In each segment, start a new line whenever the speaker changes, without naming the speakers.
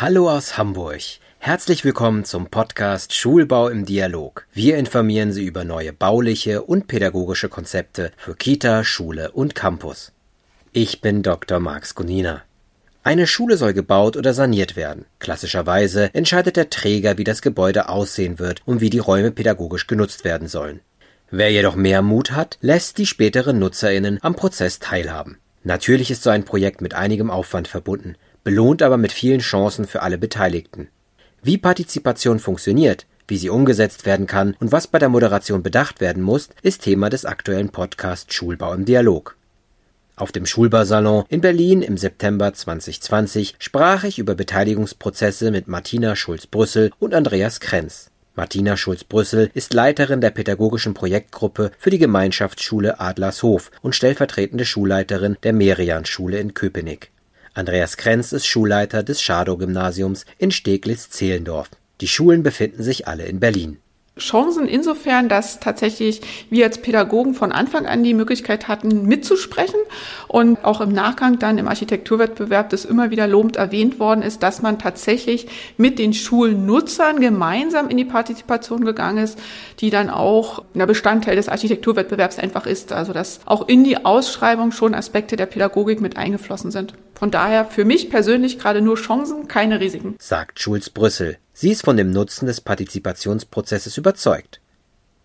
Hallo aus Hamburg. Herzlich willkommen zum Podcast Schulbau im Dialog. Wir informieren Sie über neue bauliche und pädagogische Konzepte für Kita, Schule und Campus. Ich bin Dr. Max Gunina. Eine Schule soll gebaut oder saniert werden. Klassischerweise entscheidet der Träger, wie das Gebäude aussehen wird und wie die Räume pädagogisch genutzt werden sollen. Wer jedoch mehr Mut hat, lässt die späteren Nutzerinnen am Prozess teilhaben. Natürlich ist so ein Projekt mit einigem Aufwand verbunden, belohnt aber mit vielen Chancen für alle Beteiligten. Wie Partizipation funktioniert, wie sie umgesetzt werden kann und was bei der Moderation bedacht werden muss, ist Thema des aktuellen Podcasts Schulbau im Dialog. Auf dem Schulbausalon in Berlin im September 2020 sprach ich über Beteiligungsprozesse mit Martina Schulz-Brüssel und Andreas Krenz. Martina Schulz-Brüssel ist Leiterin der pädagogischen Projektgruppe für die Gemeinschaftsschule Adlershof und stellvertretende Schulleiterin der Merian-Schule in Köpenick. Andreas Krenz ist Schulleiter des Schadow-Gymnasiums in Steglitz-Zehlendorf. Die Schulen befinden sich alle in Berlin.
Chancen insofern, dass tatsächlich wir als Pädagogen von Anfang an die Möglichkeit hatten, mitzusprechen und auch im Nachgang dann im Architekturwettbewerb das immer wieder lobend erwähnt worden ist, dass man tatsächlich mit den Schulnutzern gemeinsam in die Partizipation gegangen ist, die dann auch ein Bestandteil des Architekturwettbewerbs einfach ist, also dass auch in die Ausschreibung schon Aspekte der Pädagogik mit eingeflossen sind. Von daher für mich persönlich gerade nur Chancen, keine Risiken.
Sagt Schulz Brüssel. Sie ist von dem Nutzen des Partizipationsprozesses überzeugt.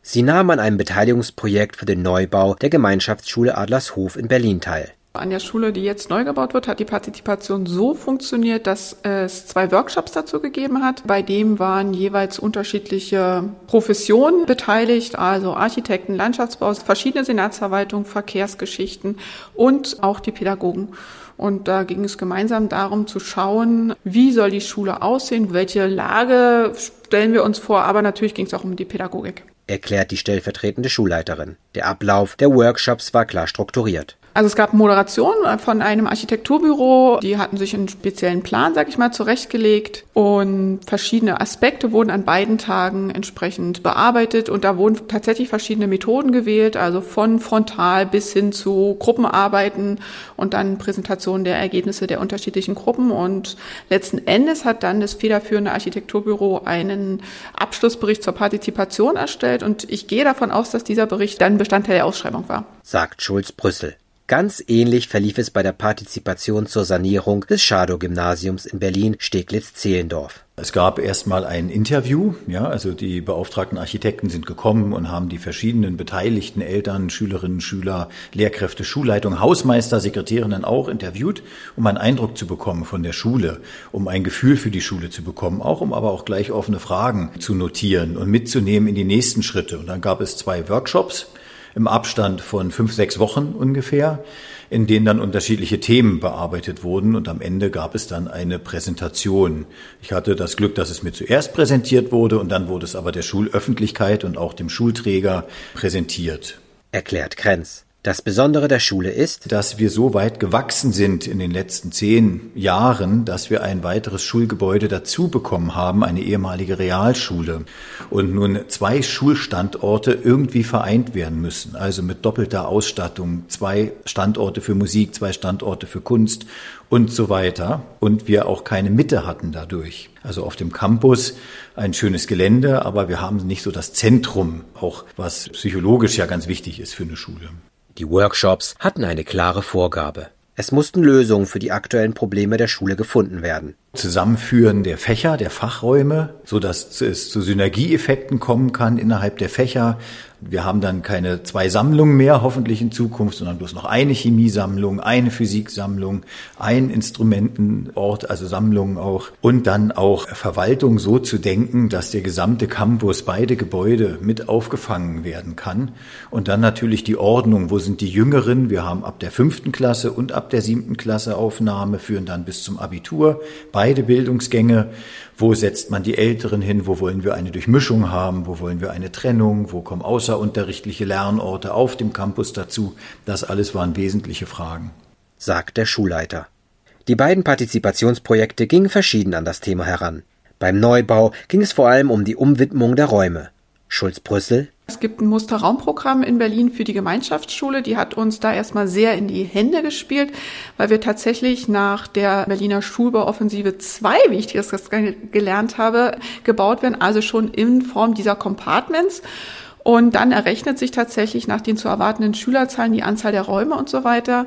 Sie nahm an einem Beteiligungsprojekt für den Neubau der Gemeinschaftsschule Adlershof in Berlin teil.
An der Schule, die jetzt neu gebaut wird, hat die Partizipation so funktioniert, dass es zwei Workshops dazu gegeben hat. Bei dem waren jeweils unterschiedliche Professionen beteiligt, also Architekten, Landschaftsbau, verschiedene Senatsverwaltungen, Verkehrsgeschichten und auch die Pädagogen. Und da ging es gemeinsam darum zu schauen, wie soll die Schule aussehen, welche Lage stellen wir uns vor, aber natürlich ging es auch um die Pädagogik.
Erklärt die stellvertretende Schulleiterin. Der Ablauf der Workshops war klar strukturiert.
Also es gab Moderation von einem Architekturbüro, die hatten sich einen speziellen Plan, sag ich mal, zurechtgelegt. Und verschiedene Aspekte wurden an beiden Tagen entsprechend bearbeitet. Und da wurden tatsächlich verschiedene Methoden gewählt, also von frontal bis hin zu Gruppenarbeiten und dann Präsentation der Ergebnisse der unterschiedlichen Gruppen. Und letzten Endes hat dann das federführende Architekturbüro einen Abschlussbericht zur Partizipation erstellt. Und ich gehe davon aus, dass dieser Bericht dann Bestandteil der Ausschreibung war.
Sagt Schulz Brüssel. Ganz ähnlich verlief es bei der Partizipation zur Sanierung des Schadow-Gymnasiums in Berlin-Steglitz-Zehlendorf.
Es gab erstmal ein Interview, ja, also die beauftragten Architekten sind gekommen und haben die verschiedenen beteiligten Eltern, Schülerinnen, Schüler, Lehrkräfte, Schulleitung, Hausmeister, Sekretärinnen auch interviewt, um einen Eindruck zu bekommen von der Schule, um ein Gefühl für die Schule zu bekommen, auch um aber auch gleich offene Fragen zu notieren und mitzunehmen in die nächsten Schritte. Und dann gab es zwei Workshops im Abstand von fünf, sechs Wochen ungefähr, in denen dann unterschiedliche Themen bearbeitet wurden und am Ende gab es dann eine Präsentation. Ich hatte das Glück, dass es mir zuerst präsentiert wurde und dann wurde es aber der Schulöffentlichkeit und auch dem Schulträger präsentiert.
Erklärt Krenz. Das Besondere der Schule ist,
dass wir so weit gewachsen sind in den letzten zehn Jahren, dass wir ein weiteres Schulgebäude dazu bekommen haben, eine ehemalige Realschule. Und nun zwei Schulstandorte irgendwie vereint werden müssen, also mit doppelter Ausstattung, zwei Standorte für Musik, zwei Standorte für Kunst und so weiter. Und wir auch keine Mitte hatten dadurch. Also auf dem Campus ein schönes Gelände, aber wir haben nicht so das Zentrum, auch was psychologisch ja ganz wichtig ist für eine Schule.
Die Workshops hatten eine klare Vorgabe. Es mussten Lösungen für die aktuellen Probleme der Schule gefunden werden.
Zusammenführen der Fächer, der Fachräume, so dass es zu Synergieeffekten kommen kann innerhalb der Fächer, wir haben dann keine zwei Sammlungen mehr, hoffentlich in Zukunft, sondern bloß noch eine Chemiesammlung, eine Physiksammlung, ein Instrumentenort, also Sammlungen auch. Und dann auch Verwaltung so zu denken, dass der gesamte Campus, beide Gebäude mit aufgefangen werden kann. Und dann natürlich die Ordnung, wo sind die Jüngeren? Wir haben ab der fünften Klasse und ab der siebten Klasse Aufnahme, führen dann bis zum Abitur, beide Bildungsgänge. Wo setzt man die Älteren hin? Wo wollen wir eine Durchmischung haben? Wo wollen wir eine Trennung? Wo kommen außerunterrichtliche Lernorte auf dem Campus dazu? Das alles waren wesentliche Fragen.
Sagt der Schulleiter. Die beiden Partizipationsprojekte gingen verschieden an das Thema heran. Beim Neubau ging es vor allem um die Umwidmung der Räume. Schulz-Brüssel.
Es gibt ein Musterraumprogramm in Berlin für die Gemeinschaftsschule. Die hat uns da erstmal sehr in die Hände gespielt, weil wir tatsächlich nach der Berliner Schulbauoffensive 2, wie ich das gelernt habe, gebaut werden, also schon in Form dieser Compartments. Und dann errechnet sich tatsächlich nach den zu erwartenden Schülerzahlen die Anzahl der Räume und so weiter.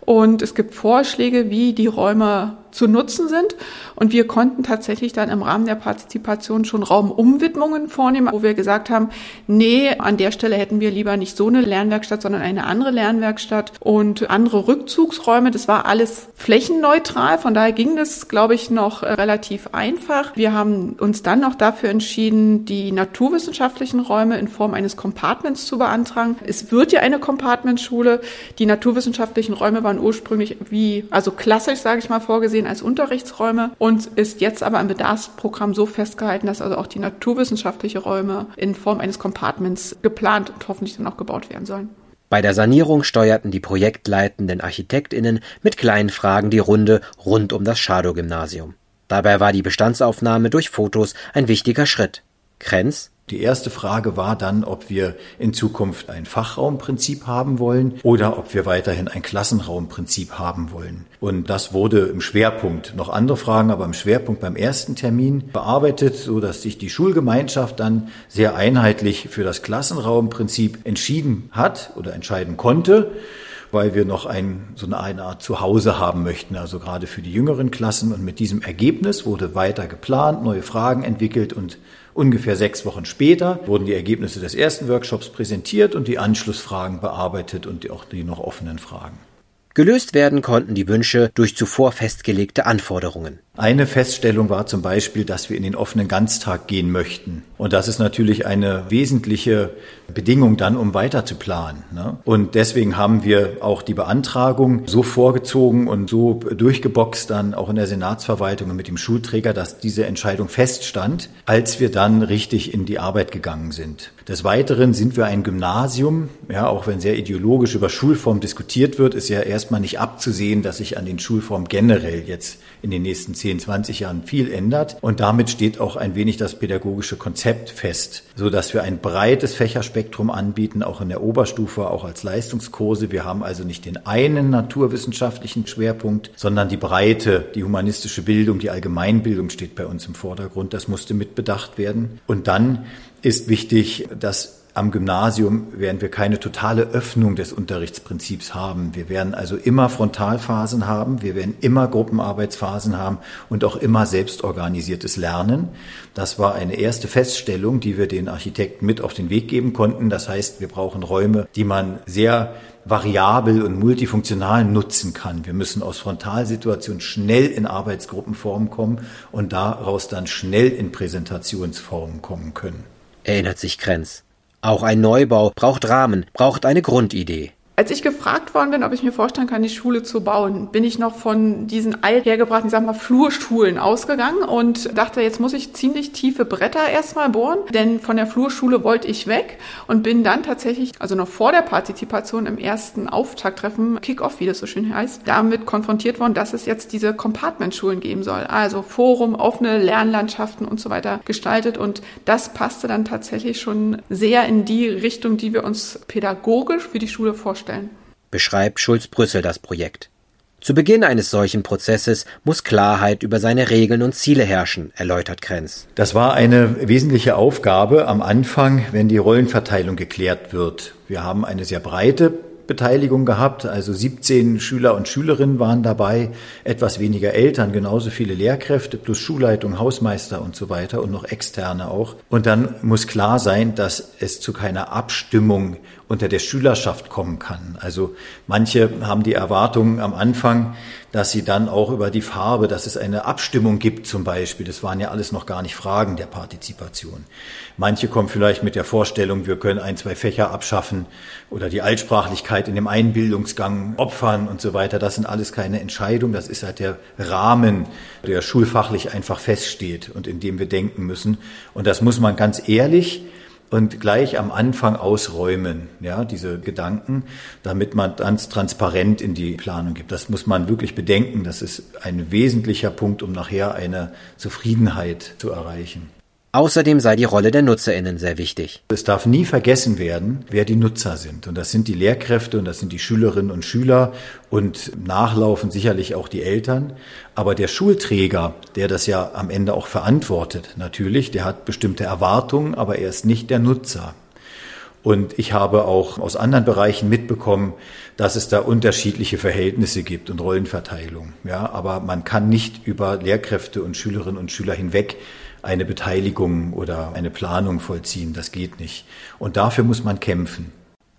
Und es gibt Vorschläge, wie die Räume zu nutzen sind. Und wir konnten tatsächlich dann im Rahmen der Partizipation schon Raumumwidmungen vornehmen, wo wir gesagt haben, nee, an der Stelle hätten wir lieber nicht so eine Lernwerkstatt, sondern eine andere Lernwerkstatt und andere Rückzugsräume. Das war alles flächenneutral. Von daher ging das, glaube ich, noch äh, relativ einfach. Wir haben uns dann noch dafür entschieden, die naturwissenschaftlichen Räume in Form eines Compartments zu beantragen. Es wird ja eine Compartmentschule. Die naturwissenschaftlichen Räume waren ursprünglich wie, also klassisch, sage ich mal, vorgesehen vorgesehen als Unterrichtsräume und ist jetzt aber im Bedarfsprogramm so festgehalten, dass also auch die naturwissenschaftlichen Räume in Form eines Compartments geplant und hoffentlich dann auch gebaut werden sollen.
Bei der Sanierung steuerten die projektleitenden ArchitektInnen mit kleinen Fragen die Runde rund um das Schadow-Gymnasium. Dabei war die Bestandsaufnahme durch Fotos ein wichtiger Schritt. Krenz
die erste Frage war dann, ob wir in Zukunft ein Fachraumprinzip haben wollen oder ob wir weiterhin ein Klassenraumprinzip haben wollen. Und das wurde im Schwerpunkt, noch andere Fragen, aber im Schwerpunkt beim ersten Termin bearbeitet, so dass sich die Schulgemeinschaft dann sehr einheitlich für das Klassenraumprinzip entschieden hat oder entscheiden konnte weil wir noch ein, so eine Art Zuhause haben möchten, also gerade für die jüngeren Klassen. Und mit diesem Ergebnis wurde weiter geplant, neue Fragen entwickelt und Ungefähr sechs Wochen später wurden die Ergebnisse des ersten Workshops präsentiert und die Anschlussfragen bearbeitet und auch die noch offenen Fragen.
Gelöst werden konnten die Wünsche durch zuvor festgelegte Anforderungen.
Eine Feststellung war zum Beispiel, dass wir in den offenen Ganztag gehen möchten. Und das ist natürlich eine wesentliche Bedingung dann, um weiter zu planen. Ne? Und deswegen haben wir auch die Beantragung so vorgezogen und so durchgeboxt dann auch in der Senatsverwaltung und mit dem Schulträger, dass diese Entscheidung feststand, als wir dann richtig in die Arbeit gegangen sind. Des Weiteren sind wir ein Gymnasium, ja, auch wenn sehr ideologisch über Schulform diskutiert wird, ist ja erstmal nicht abzusehen, dass sich an den Schulformen generell jetzt in den nächsten 10, 20 Jahren viel ändert. Und damit steht auch ein wenig das pädagogische Konzept fest, so dass wir ein breites Fächerspektrum anbieten, auch in der Oberstufe, auch als Leistungskurse. Wir haben also nicht den einen naturwissenschaftlichen Schwerpunkt, sondern die Breite, die humanistische Bildung, die Allgemeinbildung steht bei uns im Vordergrund. Das musste mitbedacht werden. Und dann ist wichtig, dass am Gymnasium werden wir keine totale Öffnung des Unterrichtsprinzips haben. Wir werden also immer Frontalphasen haben, wir werden immer Gruppenarbeitsphasen haben und auch immer selbstorganisiertes Lernen. Das war eine erste Feststellung, die wir den Architekten mit auf den Weg geben konnten. Das heißt, wir brauchen Räume, die man sehr variabel und multifunktional nutzen kann. Wir müssen aus Frontalsituationen schnell in Arbeitsgruppenform kommen und daraus dann schnell in Präsentationsformen kommen können.
Erinnert sich Krenz. Auch ein Neubau braucht Rahmen, braucht eine Grundidee.
Als ich gefragt worden bin, ob ich mir vorstellen kann, die Schule zu bauen, bin ich noch von diesen althergebrachten, ich sag mal, Flurschulen ausgegangen und dachte, jetzt muss ich ziemlich tiefe Bretter erstmal bohren, denn von der Flurschule wollte ich weg und bin dann tatsächlich, also noch vor der Partizipation im ersten Auftakttreffen, Kick-Off, wie das so schön heißt, damit konfrontiert worden, dass es jetzt diese Compartment-Schulen geben soll. Also Forum, offene Lernlandschaften und so weiter gestaltet und das passte dann tatsächlich schon sehr in die Richtung, die wir uns pädagogisch für die Schule vorstellen vorstellen.
Beschreibt Schulz-Brüssel das Projekt. Zu Beginn eines solchen Prozesses muss Klarheit über seine Regeln und Ziele herrschen, erläutert Krenz.
Das war eine wesentliche Aufgabe am Anfang, wenn die Rollenverteilung geklärt wird. Wir haben eine sehr breite Beteiligung gehabt. Also 17 Schüler und Schülerinnen waren dabei, etwas weniger Eltern, genauso viele Lehrkräfte plus Schulleitung, Hausmeister und so weiter und noch externe auch. Und dann muss klar sein, dass es zu keiner Abstimmung unter der Schülerschaft kommen kann. Also manche haben die Erwartungen am Anfang, dass sie dann auch über die Farbe, dass es eine Abstimmung gibt zum Beispiel. Das waren ja alles noch gar nicht Fragen der Partizipation. Manche kommen vielleicht mit der Vorstellung, wir können ein, zwei Fächer abschaffen oder die Altsprachlichkeit in dem Einbildungsgang opfern und so weiter. Das sind alles keine Entscheidungen. Das ist halt der Rahmen, der schulfachlich einfach feststeht und in dem wir denken müssen. Und das muss man ganz ehrlich und gleich am Anfang ausräumen, ja, diese Gedanken, damit man ganz transparent in die Planung gibt. Das muss man wirklich bedenken. Das ist ein wesentlicher Punkt, um nachher eine Zufriedenheit zu erreichen.
Außerdem sei die Rolle der NutzerInnen sehr wichtig.
Es darf nie vergessen werden, wer die Nutzer sind. Und das sind die Lehrkräfte und das sind die Schülerinnen und Schüler und nachlaufen sicherlich auch die Eltern. Aber der Schulträger, der das ja am Ende auch verantwortet, natürlich, der hat bestimmte Erwartungen, aber er ist nicht der Nutzer. Und ich habe auch aus anderen Bereichen mitbekommen, dass es da unterschiedliche Verhältnisse gibt und Rollenverteilung. Ja, aber man kann nicht über Lehrkräfte und Schülerinnen und Schüler hinweg eine Beteiligung oder eine Planung vollziehen. Das geht nicht. Und dafür muss man kämpfen.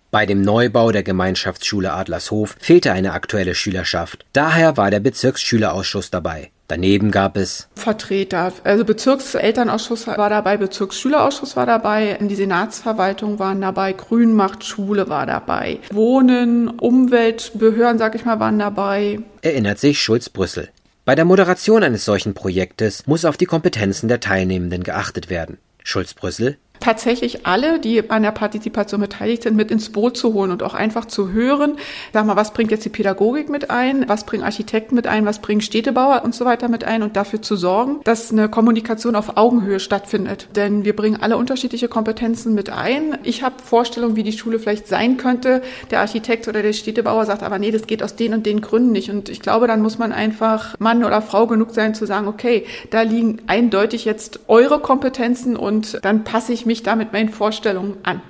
Bei dem Neubau der Gemeinschaftsschule Adlershof fehlte eine aktuelle Schülerschaft. Daher war der Bezirksschülerausschuss dabei. Daneben gab es
Vertreter, also Bezirkselternausschuss war dabei, Bezirksschülerausschuss war dabei, die Senatsverwaltung waren dabei, Grünmachtschule war dabei, Wohnen, Umweltbehörden, sag ich mal, waren dabei.
Erinnert sich Schulz-Brüssel. Bei der Moderation eines solchen Projektes muss auf die Kompetenzen der Teilnehmenden geachtet werden. Schulz-Brüssel
tatsächlich alle, die an der Partizipation beteiligt sind, mit ins Boot zu holen und auch einfach zu hören, sag mal, was bringt jetzt die Pädagogik mit ein, was bringen Architekten mit ein, was bringen Städtebauer und so weiter mit ein und dafür zu sorgen, dass eine Kommunikation auf Augenhöhe stattfindet. Denn wir bringen alle unterschiedliche Kompetenzen mit ein. Ich habe Vorstellungen, wie die Schule vielleicht sein könnte. Der Architekt oder der Städtebauer sagt aber, nee, das geht aus den und den Gründen nicht. Und ich glaube, dann muss man einfach Mann oder Frau genug sein zu sagen, okay, da liegen eindeutig jetzt eure Kompetenzen und dann passe ich mich damit meinen Vorstellungen an.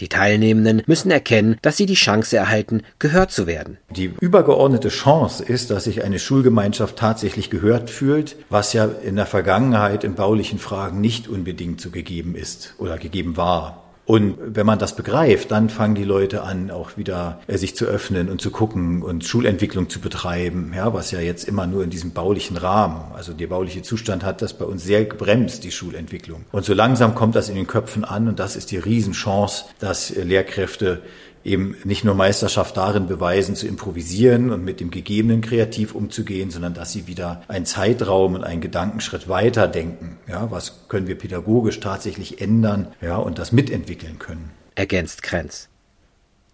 Die Teilnehmenden müssen erkennen, dass sie die Chance erhalten, gehört zu werden.
Die übergeordnete Chance ist, dass sich eine Schulgemeinschaft tatsächlich gehört fühlt, was ja in der Vergangenheit in baulichen Fragen nicht unbedingt so gegeben ist oder gegeben war. Und wenn man das begreift, dann fangen die Leute an, auch wieder äh, sich zu öffnen und zu gucken und Schulentwicklung zu betreiben, ja, was ja jetzt immer nur in diesem baulichen Rahmen, also der bauliche Zustand hat das bei uns sehr gebremst, die Schulentwicklung. Und so langsam kommt das in den Köpfen an und das ist die Riesenchance, dass äh, Lehrkräfte eben nicht nur Meisterschaft darin beweisen, zu improvisieren und mit dem Gegebenen kreativ umzugehen, sondern dass sie wieder einen Zeitraum und einen Gedankenschritt weiter denken. Ja, was können wir pädagogisch tatsächlich ändern, ja, und das mitentwickeln können.
Ergänzt Krenz.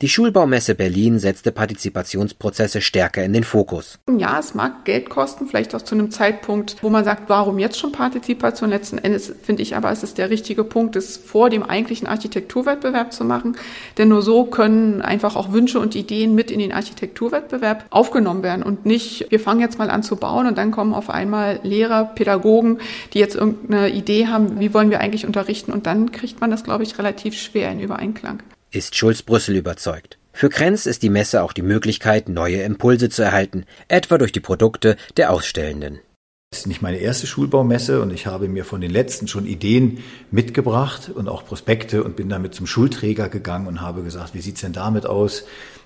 Die Schulbaumesse Berlin setzte Partizipationsprozesse stärker in den Fokus.
Ja, es mag Geld kosten, vielleicht auch zu einem Zeitpunkt, wo man sagt, warum jetzt schon Partizipation? Letzten Endes finde ich aber, es ist der richtige Punkt, es vor dem eigentlichen Architekturwettbewerb zu machen. Denn nur so können einfach auch Wünsche und Ideen mit in den Architekturwettbewerb aufgenommen werden und nicht, wir fangen jetzt mal an zu bauen und dann kommen auf einmal Lehrer, Pädagogen, die jetzt irgendeine Idee haben, wie wollen wir eigentlich unterrichten und dann kriegt man das, glaube ich, relativ schwer in Übereinklang
ist Schulz-Brüssel überzeugt. Für Krenz ist die Messe auch die Möglichkeit, neue Impulse zu erhalten, etwa durch die Produkte der Ausstellenden.
Das ist nicht meine erste Schulbaumesse und ich habe mir von den letzten schon Ideen mitgebracht und auch Prospekte und bin damit zum Schulträger gegangen und habe gesagt, wie sieht's denn damit aus?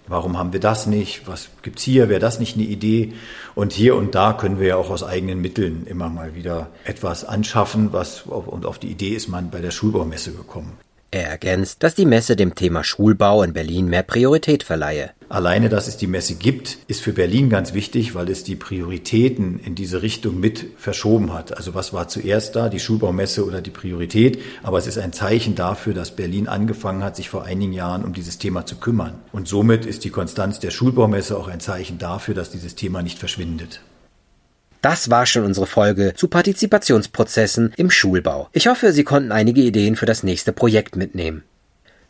Warum haben wir das nicht? Was gibt's hier? Wäre das nicht eine Idee? Und hier und da können wir ja auch aus eigenen Mitteln immer mal wieder etwas anschaffen, was und auf die Idee ist man bei der Schulbaumesse gekommen.
Er ergänzt, dass die Messe dem Thema Schulbau in Berlin mehr Priorität verleihe.
Alleine, dass es die Messe gibt, ist für Berlin ganz wichtig, weil es die Prioritäten in diese Richtung mit verschoben hat. Also was war zuerst da, die Schulbaumesse oder die Priorität? Aber es ist ein Zeichen dafür, dass Berlin angefangen hat, sich vor einigen Jahren um dieses Thema zu kümmern. Und somit ist die Konstanz der Schulbaumesse auch ein Zeichen dafür, dass dieses Thema nicht verschwindet.
Das war schon unsere Folge zu Partizipationsprozessen im Schulbau. Ich hoffe, Sie konnten einige Ideen für das nächste Projekt mitnehmen.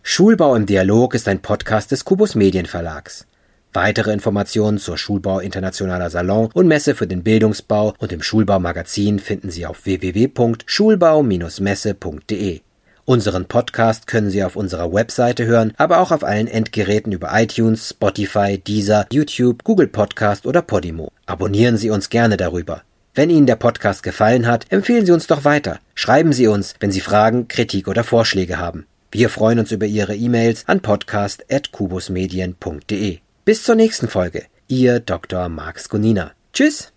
Schulbau im Dialog ist ein Podcast des Kubus Medienverlags. Weitere Informationen zur Schulbau Internationaler Salon und Messe für den Bildungsbau und im Schulbaumagazin finden Sie auf www.schulbau-messe.de. Unseren Podcast können Sie auf unserer Webseite hören, aber auch auf allen Endgeräten über iTunes, Spotify, Deezer, YouTube, Google Podcast oder Podimo. Abonnieren Sie uns gerne darüber. Wenn Ihnen der Podcast gefallen hat, empfehlen Sie uns doch weiter. Schreiben Sie uns, wenn Sie Fragen, Kritik oder Vorschläge haben. Wir freuen uns über Ihre E-Mails an podcast.kubusmedien.de. Bis zur nächsten Folge. Ihr Dr. Marx Gunina. Tschüss!